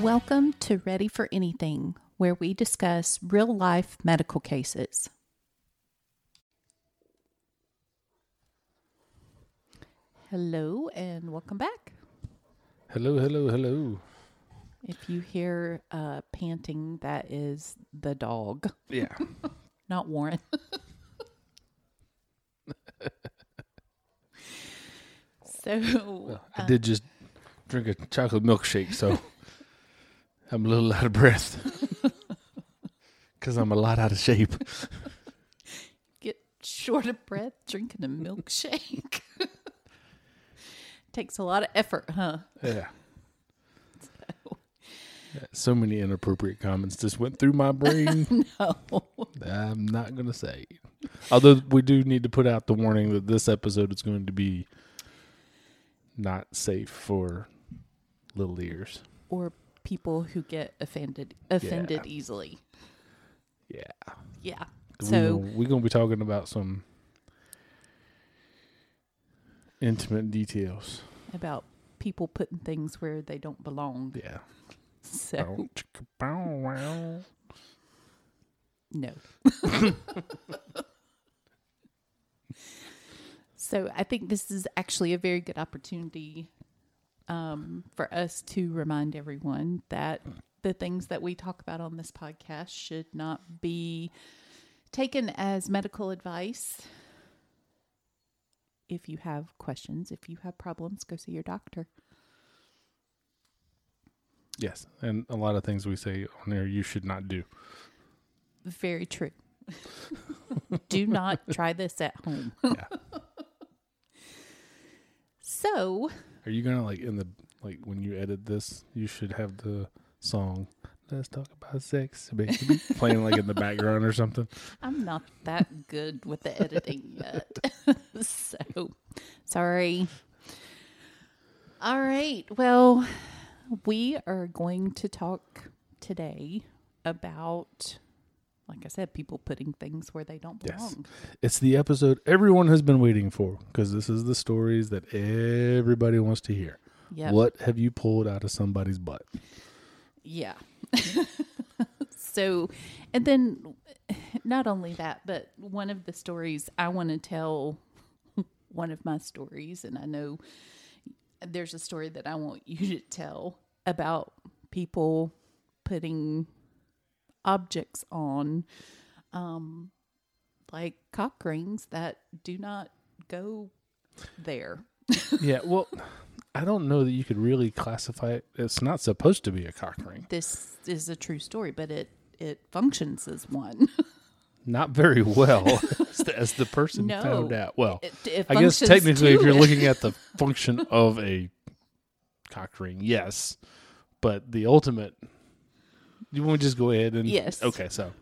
Welcome to Ready for Anything, where we discuss real life medical cases. Hello, and welcome back. Hello, hello, hello. If you hear uh, panting, that is the dog, Yeah. not Warren. so, I did just drink a chocolate milkshake, so I'm a little out of breath. Because I'm a lot out of shape. get short of breath drinking a milkshake. Takes a lot of effort, huh? Yeah. So many inappropriate comments just went through my brain. No. I'm not going to say. Although we do need to put out the warning that this episode is going to be not safe for little ears. Or people who get offended offended Yeah. easily. Yeah. Yeah. So gonna, we're going to be talking about some intimate details. about people putting things where they don't belong. Yeah. So Bow, chicka, bow, wow. no. so I think this is actually a very good opportunity um, for us to remind everyone that the things that we talk about on this podcast should not be taken as medical advice. If you have questions, if you have problems, go see your doctor. Yes, and a lot of things we say on there you should not do. Very true. Do not try this at home. Yeah. So, Are you gonna like in the like when you edit this? You should have the song "Let's Talk About Sex," baby, playing like in the background or something. I'm not that good with the editing yet. so, sorry. All right. Well, we are going to talk today about, like I said, people putting things where they don't belong. Yes. It's the episode everyone has been waiting for because this is the stories that everybody wants to hear. Yep. What have you pulled out of somebody's butt? Yeah. so, and then not only that, but one of the stories I want to tell, one of my stories, and I know there's a story that I want you to tell about people putting objects on, um, like cock rings that do not go there. yeah, well, I don't know that you could really classify it. It's not supposed to be a cock ring. This is a true story, but it it functions as one. Not very well, as, the, as the person No. found out. Well, It, it I guess technically, if you're looking at the function of a cock ring, yes, but the ultimate. You want to just go ahead and Yes. Okay, so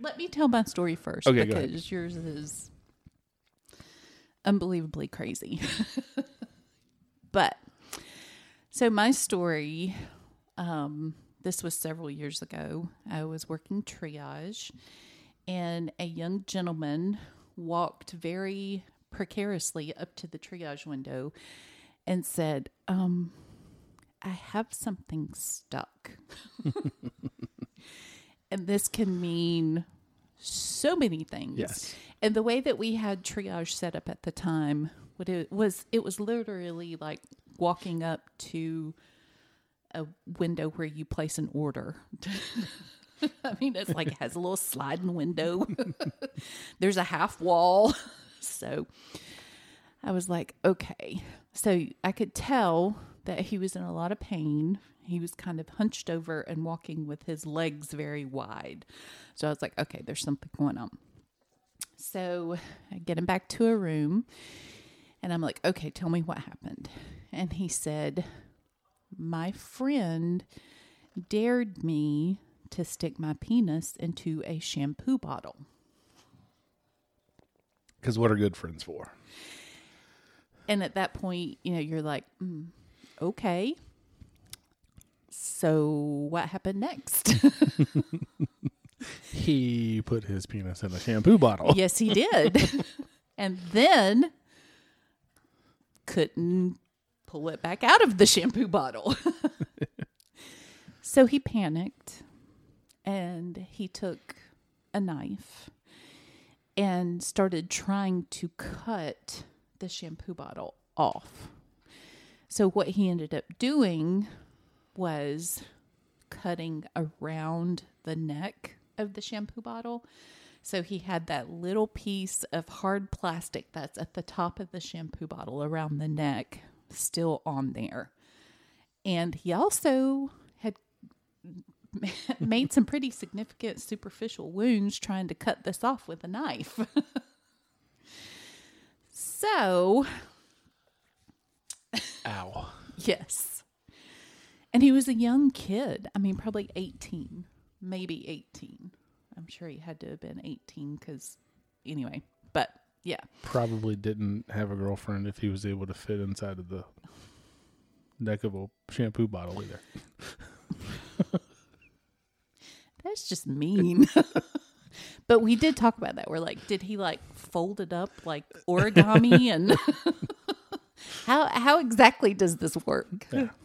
Let me tell my story first Okay, because yours is unbelievably crazy. but so my story, um, this was several years ago. I was working triage, and a young gentleman walked very precariously up to the triage window and said, um, I have something stuck. and this can mean so many things. Yes. And the way that we had triage set up at the time, what it was, it was literally like walking up to a window where you place an order. I mean, it's like it has a little sliding window. There's a half wall. So I was like, okay. So I could tell that he was in a lot of pain. He was kind of hunched over and walking with his legs very wide. So I was like, okay, there's something going on. So I get him back to a room and I'm like, okay, tell me what happened. And he said, my friend dared me to stick my penis into a shampoo bottle. because what are good friends for? And at that point, you know, you're like, mm, okay. So what happened next? He put his penis in a shampoo bottle. yes, he did. and then couldn't pull it back out of the shampoo bottle. So he panicked and he took a knife and started trying to cut the shampoo bottle off. So, what he ended up doing was cutting around the neck of the shampoo bottle. So, he had that little piece of hard plastic that's at the top of the shampoo bottle around the neck still on there. And he also had made some pretty significant superficial wounds trying to cut this off with a knife. so. Yes. And he was a young kid. I mean, probably 18, maybe 18. I'm sure he had to have been 18 because, anyway, but yeah. Probably didn't have a girlfriend if he was able to fit inside of the neck of a shampoo bottle either. That's just mean. but we did talk about that. We're like, did he like fold it up like origami and how how exactly does this work? Yeah.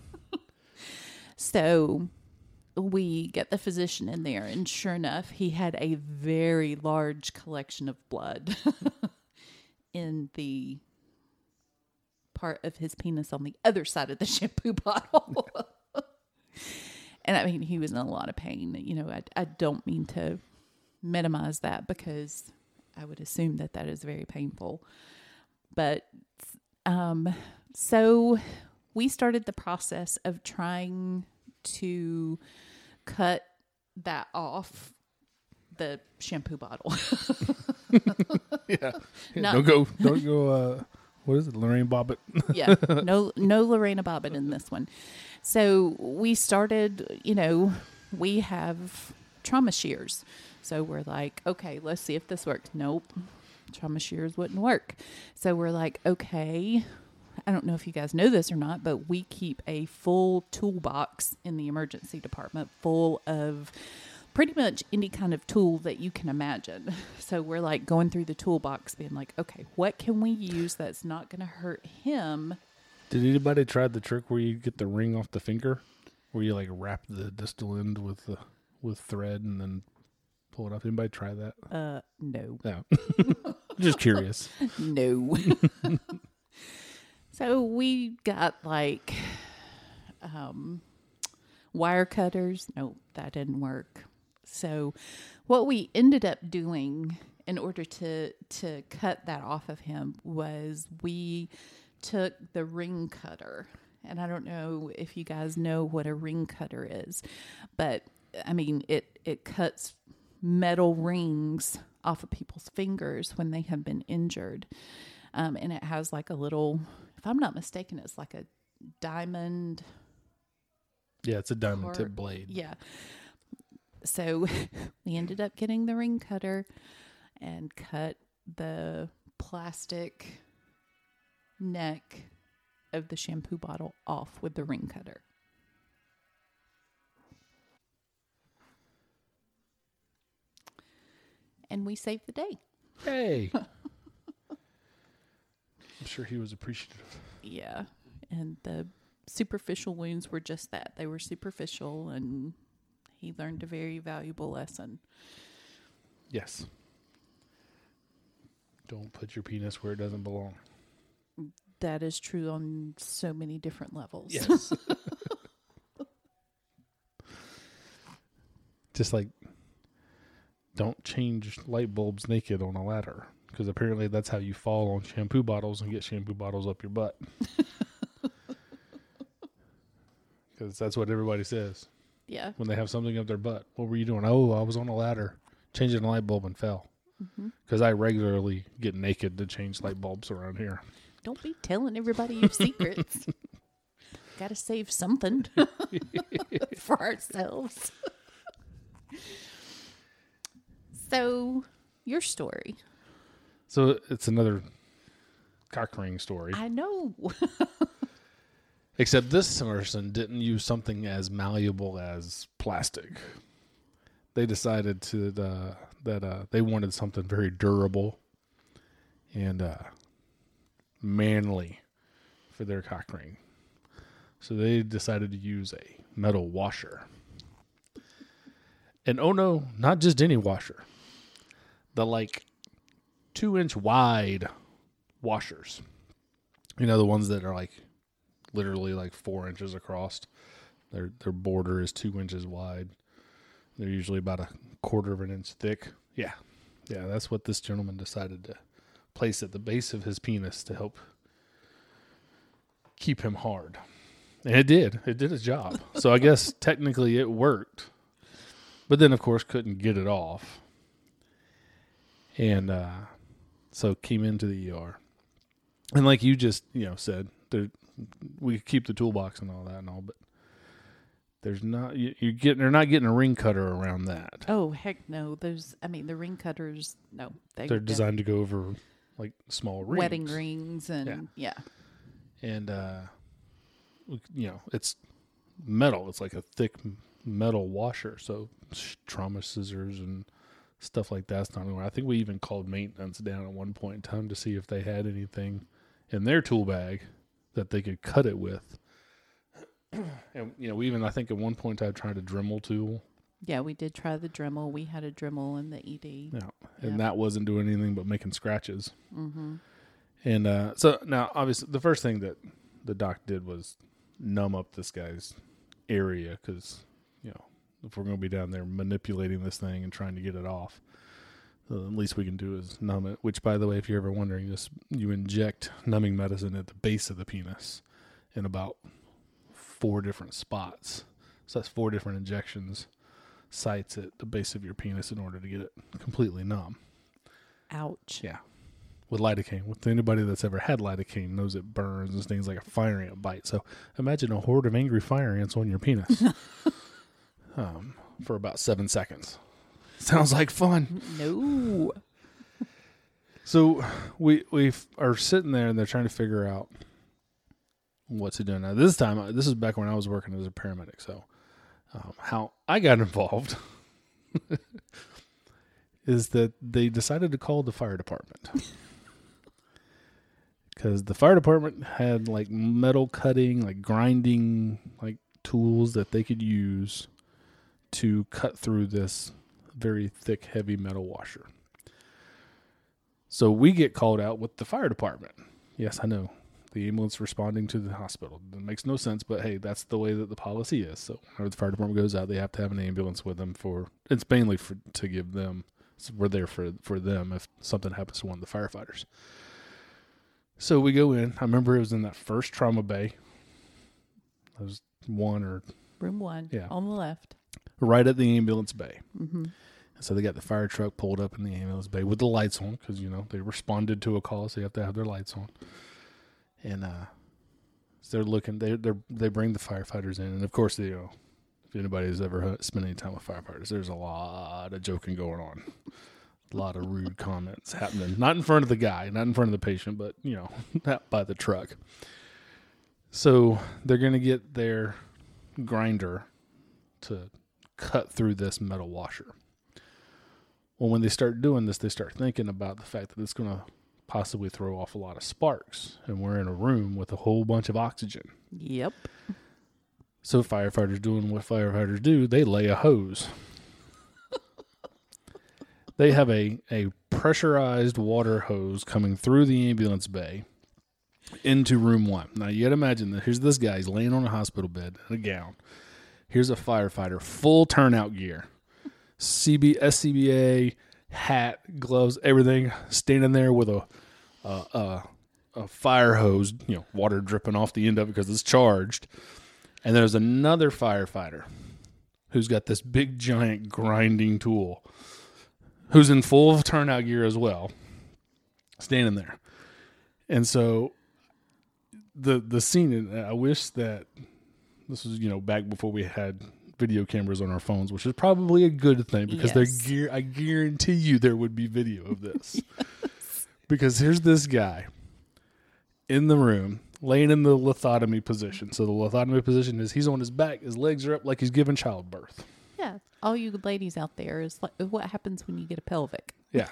So we get the physician in there and sure enough, he had a very large collection of blood in the part of his penis on the other side of the shampoo bottle. and I mean, he was in a lot of pain. You know, I, I don't mean to minimize that because I would assume that that is very painful. But um, so we started the process of trying to cut that off the shampoo bottle. Yeah. Not- Don't go. Don't go. Uh, what is it, Lorraine Bobbitt? yeah, no, no Lorena Bobbitt in this one. So we started, you know, we have trauma shears. So we're like, okay, let's see if this works. Nope, trauma shears wouldn't work. So we're like, okay, I don't know if you guys know this or not, but we keep a full toolbox in the emergency department full of pretty much any kind of tool that you can imagine. So we're like going through the toolbox, being like, okay, what can we use that's not going to hurt him? Did anybody try the trick where you get the ring off the finger, where you like wrap the distal end with the with thread and then pull it off? Anybody try that? Uh, no, No. Just curious. no. so we got like um, wire cutters. No, that didn't work. So what we ended up doing in order to to cut that off of him was we took the ring cutter. And I don't know if you guys know what a ring cutter is, but I mean it it cuts metal rings off of people's fingers when they have been injured. Um, and it has like a little, if I'm not mistaken, it's like a diamond. Yeah, it's a diamond tip blade. Yeah. So we ended up getting the ring cutter and cut the plastic neck of the shampoo bottle off with the ring cutter. And we saved the day. Hey. I'm sure he was appreciative. Yeah. And the superficial wounds were just that. They were superficial, and he learned a very valuable lesson. Yes. Don't put your penis where it doesn't belong. That is true on so many different levels. Yes. Just like don't change light bulbs naked on a ladder because apparently that's how you fall on shampoo bottles and get shampoo bottles up your butt. Because that's what everybody says Yeah. when they have something up their butt. What were you doing? Oh, I was on a ladder changing a light bulb and fell. Mm-hmm. Because I regularly get naked to change light bulbs around here. Don't be telling everybody your secrets. Got to save something for ourselves. So, your story. So it's another cock ring story. I know. Except this person didn't use something as malleable as plastic. They decided to uh, that uh, they wanted something very durable and uh, manly for their cock ring. So they decided to use a metal washer. And oh no, not just any washer. The like two inch wide washers. You know, the ones that are like literally like four inches across. Their their border is two inches wide. They're usually about a quarter of an inch thick. Yeah. Yeah, that's what this gentleman decided to place at the base of his penis to help keep him hard. And it did. It did its job. so I guess technically it worked. But then of course couldn't get it off. And uh so came into the ER. And like you just, you know, said, there we keep the toolbox and all that and all, but there's not you, you're getting they're not getting a ring cutter around that. Oh heck no! Those I mean the ring cutters. No, they, They're designed to go over like small rings. wedding rings and yeah. and uh you know it's metal it's like a thick metal washer so trauma scissors and stuff like that's not anywhere i think we even called maintenance down at one point in time to see if they had anything in their tool bag that they could cut it with and you know we even i think at one point i tried a dremel tool Yeah, we did try the Dremel. We had a Dremel in the ED. yeah, and Yeah. that wasn't doing anything but making scratches Mm-hmm. And uh, so now, obviously, the first thing that the doc did was numb up this guy's area because, you know, if we're going to be down there manipulating this thing and trying to get it off, the least we can do is numb it. Which, by the way, if you're ever wondering, this you inject numbing medicine at the base of the penis in about four different spots. So that's four different injections sites at the base of your penis in order to get it completely numb Ouch. Yeah. with lidocaine. With anybody that's ever had lidocaine knows it burns and stings like a fire ant bite. So imagine a horde of angry fire ants on your penis um, for about seven seconds. Sounds like fun. No. So we we are sitting there and they're trying to figure out what to do. Now this time, uh, this is back when I was working as a paramedic. So um, how I got involved is that they decided to call the fire department because the fire department had like metal cutting, like grinding, like tools that they could use to cut through this very thick, heavy metal washer. So we get called out with the fire department. Yes, I know. The ambulance responding to the hospital. It makes no sense, but hey, that's the way that the policy is. So whenever the fire department goes out, they have to have an ambulance with them for it's mainly for to give them so we're there for for them if something happens to one of the firefighters. So we go in. I remember it was in that first trauma bay. It was one or Room one. Yeah. On the left. Right at the ambulance bay. Mm-hmm. So they got the fire truck pulled up in the ambulance bay with the lights on because you know they responded to a call, so you have to have their lights on. And uh, so they're looking. They they they bring the firefighters in, and of course, you know, if anybody's ever spent any time with firefighters, there's a lot of joking going on, a lot of rude comments happening. Not in front of the guy, not in front of the patient, but you know, not by the truck. So they're gonna get their grinder to cut through this metal washer. Well, when they start doing this, they start thinking about the fact that it's going to possibly throw off a lot of sparks, and we're in a room with a whole bunch of oxygen. Yep. So firefighters doing what firefighters do, they lay a hose. they have a, a pressurized water hose coming through the ambulance bay into room one. Now you gotta imagine that here's this guy, he's laying on a hospital bed in a gown. Here's a firefighter, full turnout gear. CB SCBA, hat, gloves, everything, standing there with a a, fire hose, you know, water dripping off the end of it because it's charged. And there's another firefighter who's got this big giant grinding tool, who's in full turnout gear as well, standing there. And so the the scene, I wish that this was you know back before we had video cameras on our phones, which is probably a good thing because Yes. they're gear. I guarantee you there would be video of this because here's this guy in the room laying in the lithotomy position. So the lithotomy position is he's on his back, his legs are up like he's giving childbirth. Yeah. All you ladies out there is like what happens when you get a pelvic. Yeah.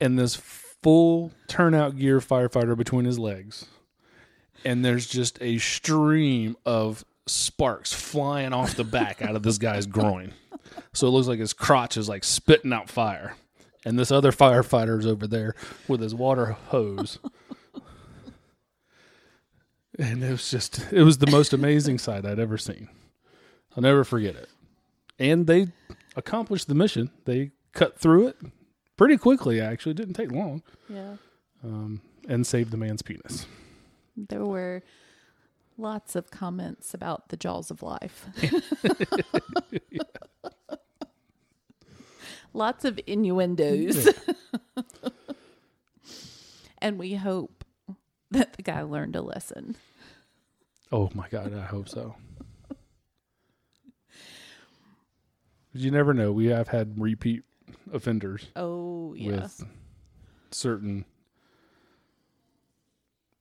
and this full turnout gear firefighter between his legs. And there's just a stream of sparks flying off the back out of this guy's groin. So it looks like his crotch is like spitting out fire. And this other firefighter's over there with his water hose. and it was just, it was the most amazing sight I'd ever seen. I'll never forget it. And they accomplished the mission. They cut through it pretty quickly, actually. It didn't take long. Yeah. Um, and saved the man's penis. There were lots of comments about the jaws of life. lots of innuendos. and we hope that the guy learned a lesson. Oh my God, I hope so. you never know. We have had repeat offenders Oh, yeah. with certain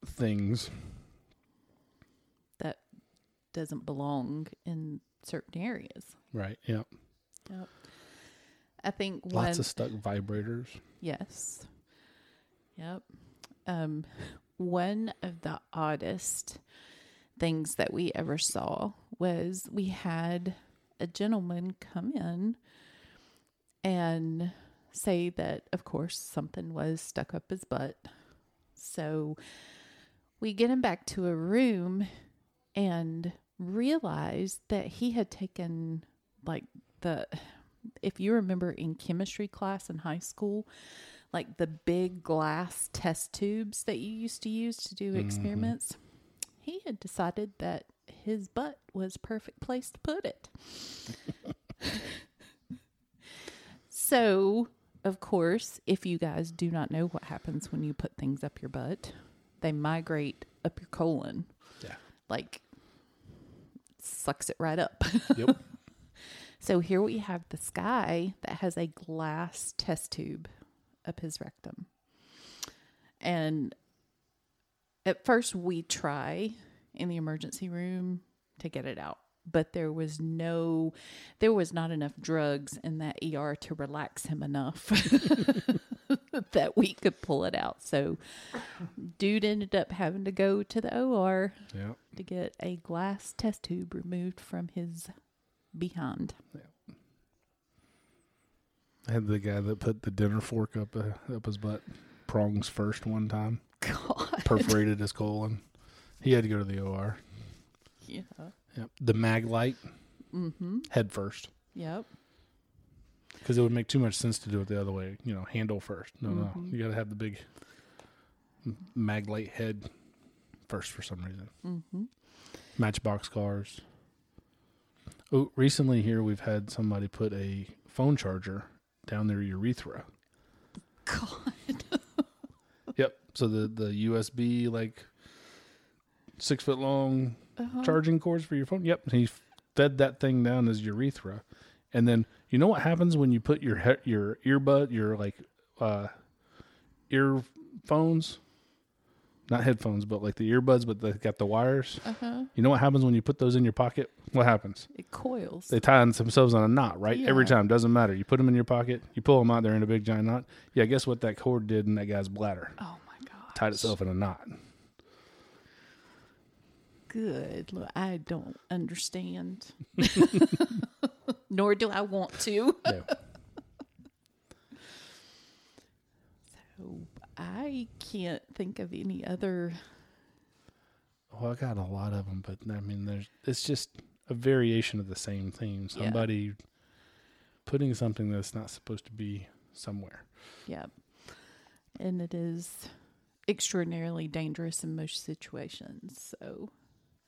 things. that doesn't belong in certain areas. Right. Yeah. Yep. I think Lots one of stuck vibrators. Yes. Yep. Um, one of the oddest things that we ever saw was we had a gentleman come in and say that, of course, something was stuck up his butt. So we get him back to a room and realize that he had taken, like, the if you remember in chemistry class in high school, like the big glass test tubes that you used to use to do mm-hmm. experiments, he had decided that his butt was perfect place to put it. so, of course, if you guys do not know what happens when you put things up your butt, they migrate up your colon. Yeah. Like sucks it right up. Yep. So here we have this guy that has a glass test tube up his rectum. And at first we try in the emergency room to get it out, but there was no there was not enough drugs in that ER to relax him enough that we could pull it out. So dude ended up having to go to the OR yeah. to get a glass test tube removed from his behind. I had the guy that put the dinner fork up uh, up his butt, prongs first one time, God. perforated his colon. He had to go to the OR. Yeah. Yep. The mag light, Mm-hmm. head first. Yep. Because it would make too much sense to do it the other way. You know, handle first. No, Mhm. no, you got to have the big maglite head first for some reason. Mm-hmm. Matchbox cars. Oh, recently here we've had somebody put a phone charger down their urethra. God. Yep. So the the USB like six foot long Uh-huh. charging cords for your phone. Yep. He fed that thing down his urethra, and then you know what happens when you put your he- your earbud, your like uh, earphones, not headphones, but like the earbuds, but they got the wires. Uh-huh. You know what happens when you put those in your pocket? What happens? It coils. They tie themselves on a knot, right? Every time, doesn't matter. You put them in your pocket, you pull them out, they're in a big giant knot. Yeah, guess what that cord did in that guy's bladder? oh my God. Tied itself in a knot. Good. Look, I don't understand. Nor do I want to. No. So I can't think of any other. Well, I got a lot of them, but I mean, there's it's just a variation of the same theme. Yeah. Somebody putting something that's not supposed to be somewhere. Yeah, And it is extraordinarily dangerous in most situations. So,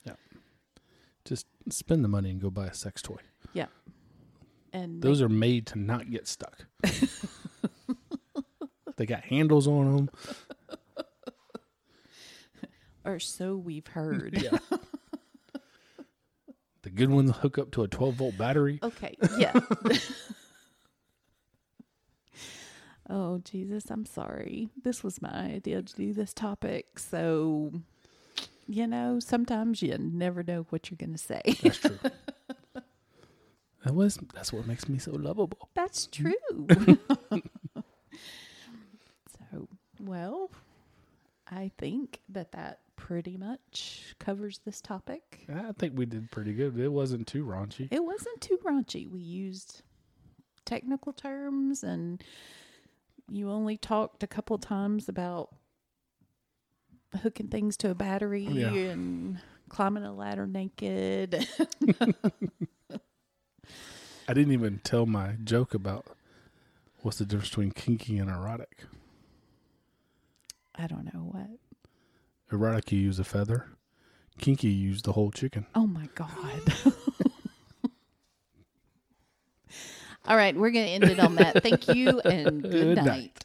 yeah, Just spend the money and go buy a sex toy. And Those are made to not get stuck. they got handles on them. Or so we've heard. Yeah. the good ones hook up to a 12 volt battery. Okay, yeah. oh, Jesus, I'm sorry. This was my idea to do this topic. So, you know, sometimes you never know what you're going to say. That's true. that was that's what makes me so lovable. That's mm-hmm. true. so, well, I think that that pretty much covers this topic. I think we did pretty good. It wasn't too raunchy. It wasn't too raunchy. We used technical terms and you only talked a couple times about hooking things to a battery Yeah. and climbing a ladder naked. I didn't even tell my joke about what's the difference between kinky and erotic. I don't know what. Erotic, you use a feather. Kinky, you use the whole chicken. Oh my God. All right, we're going to end it on that. Thank you and good, Good night. night.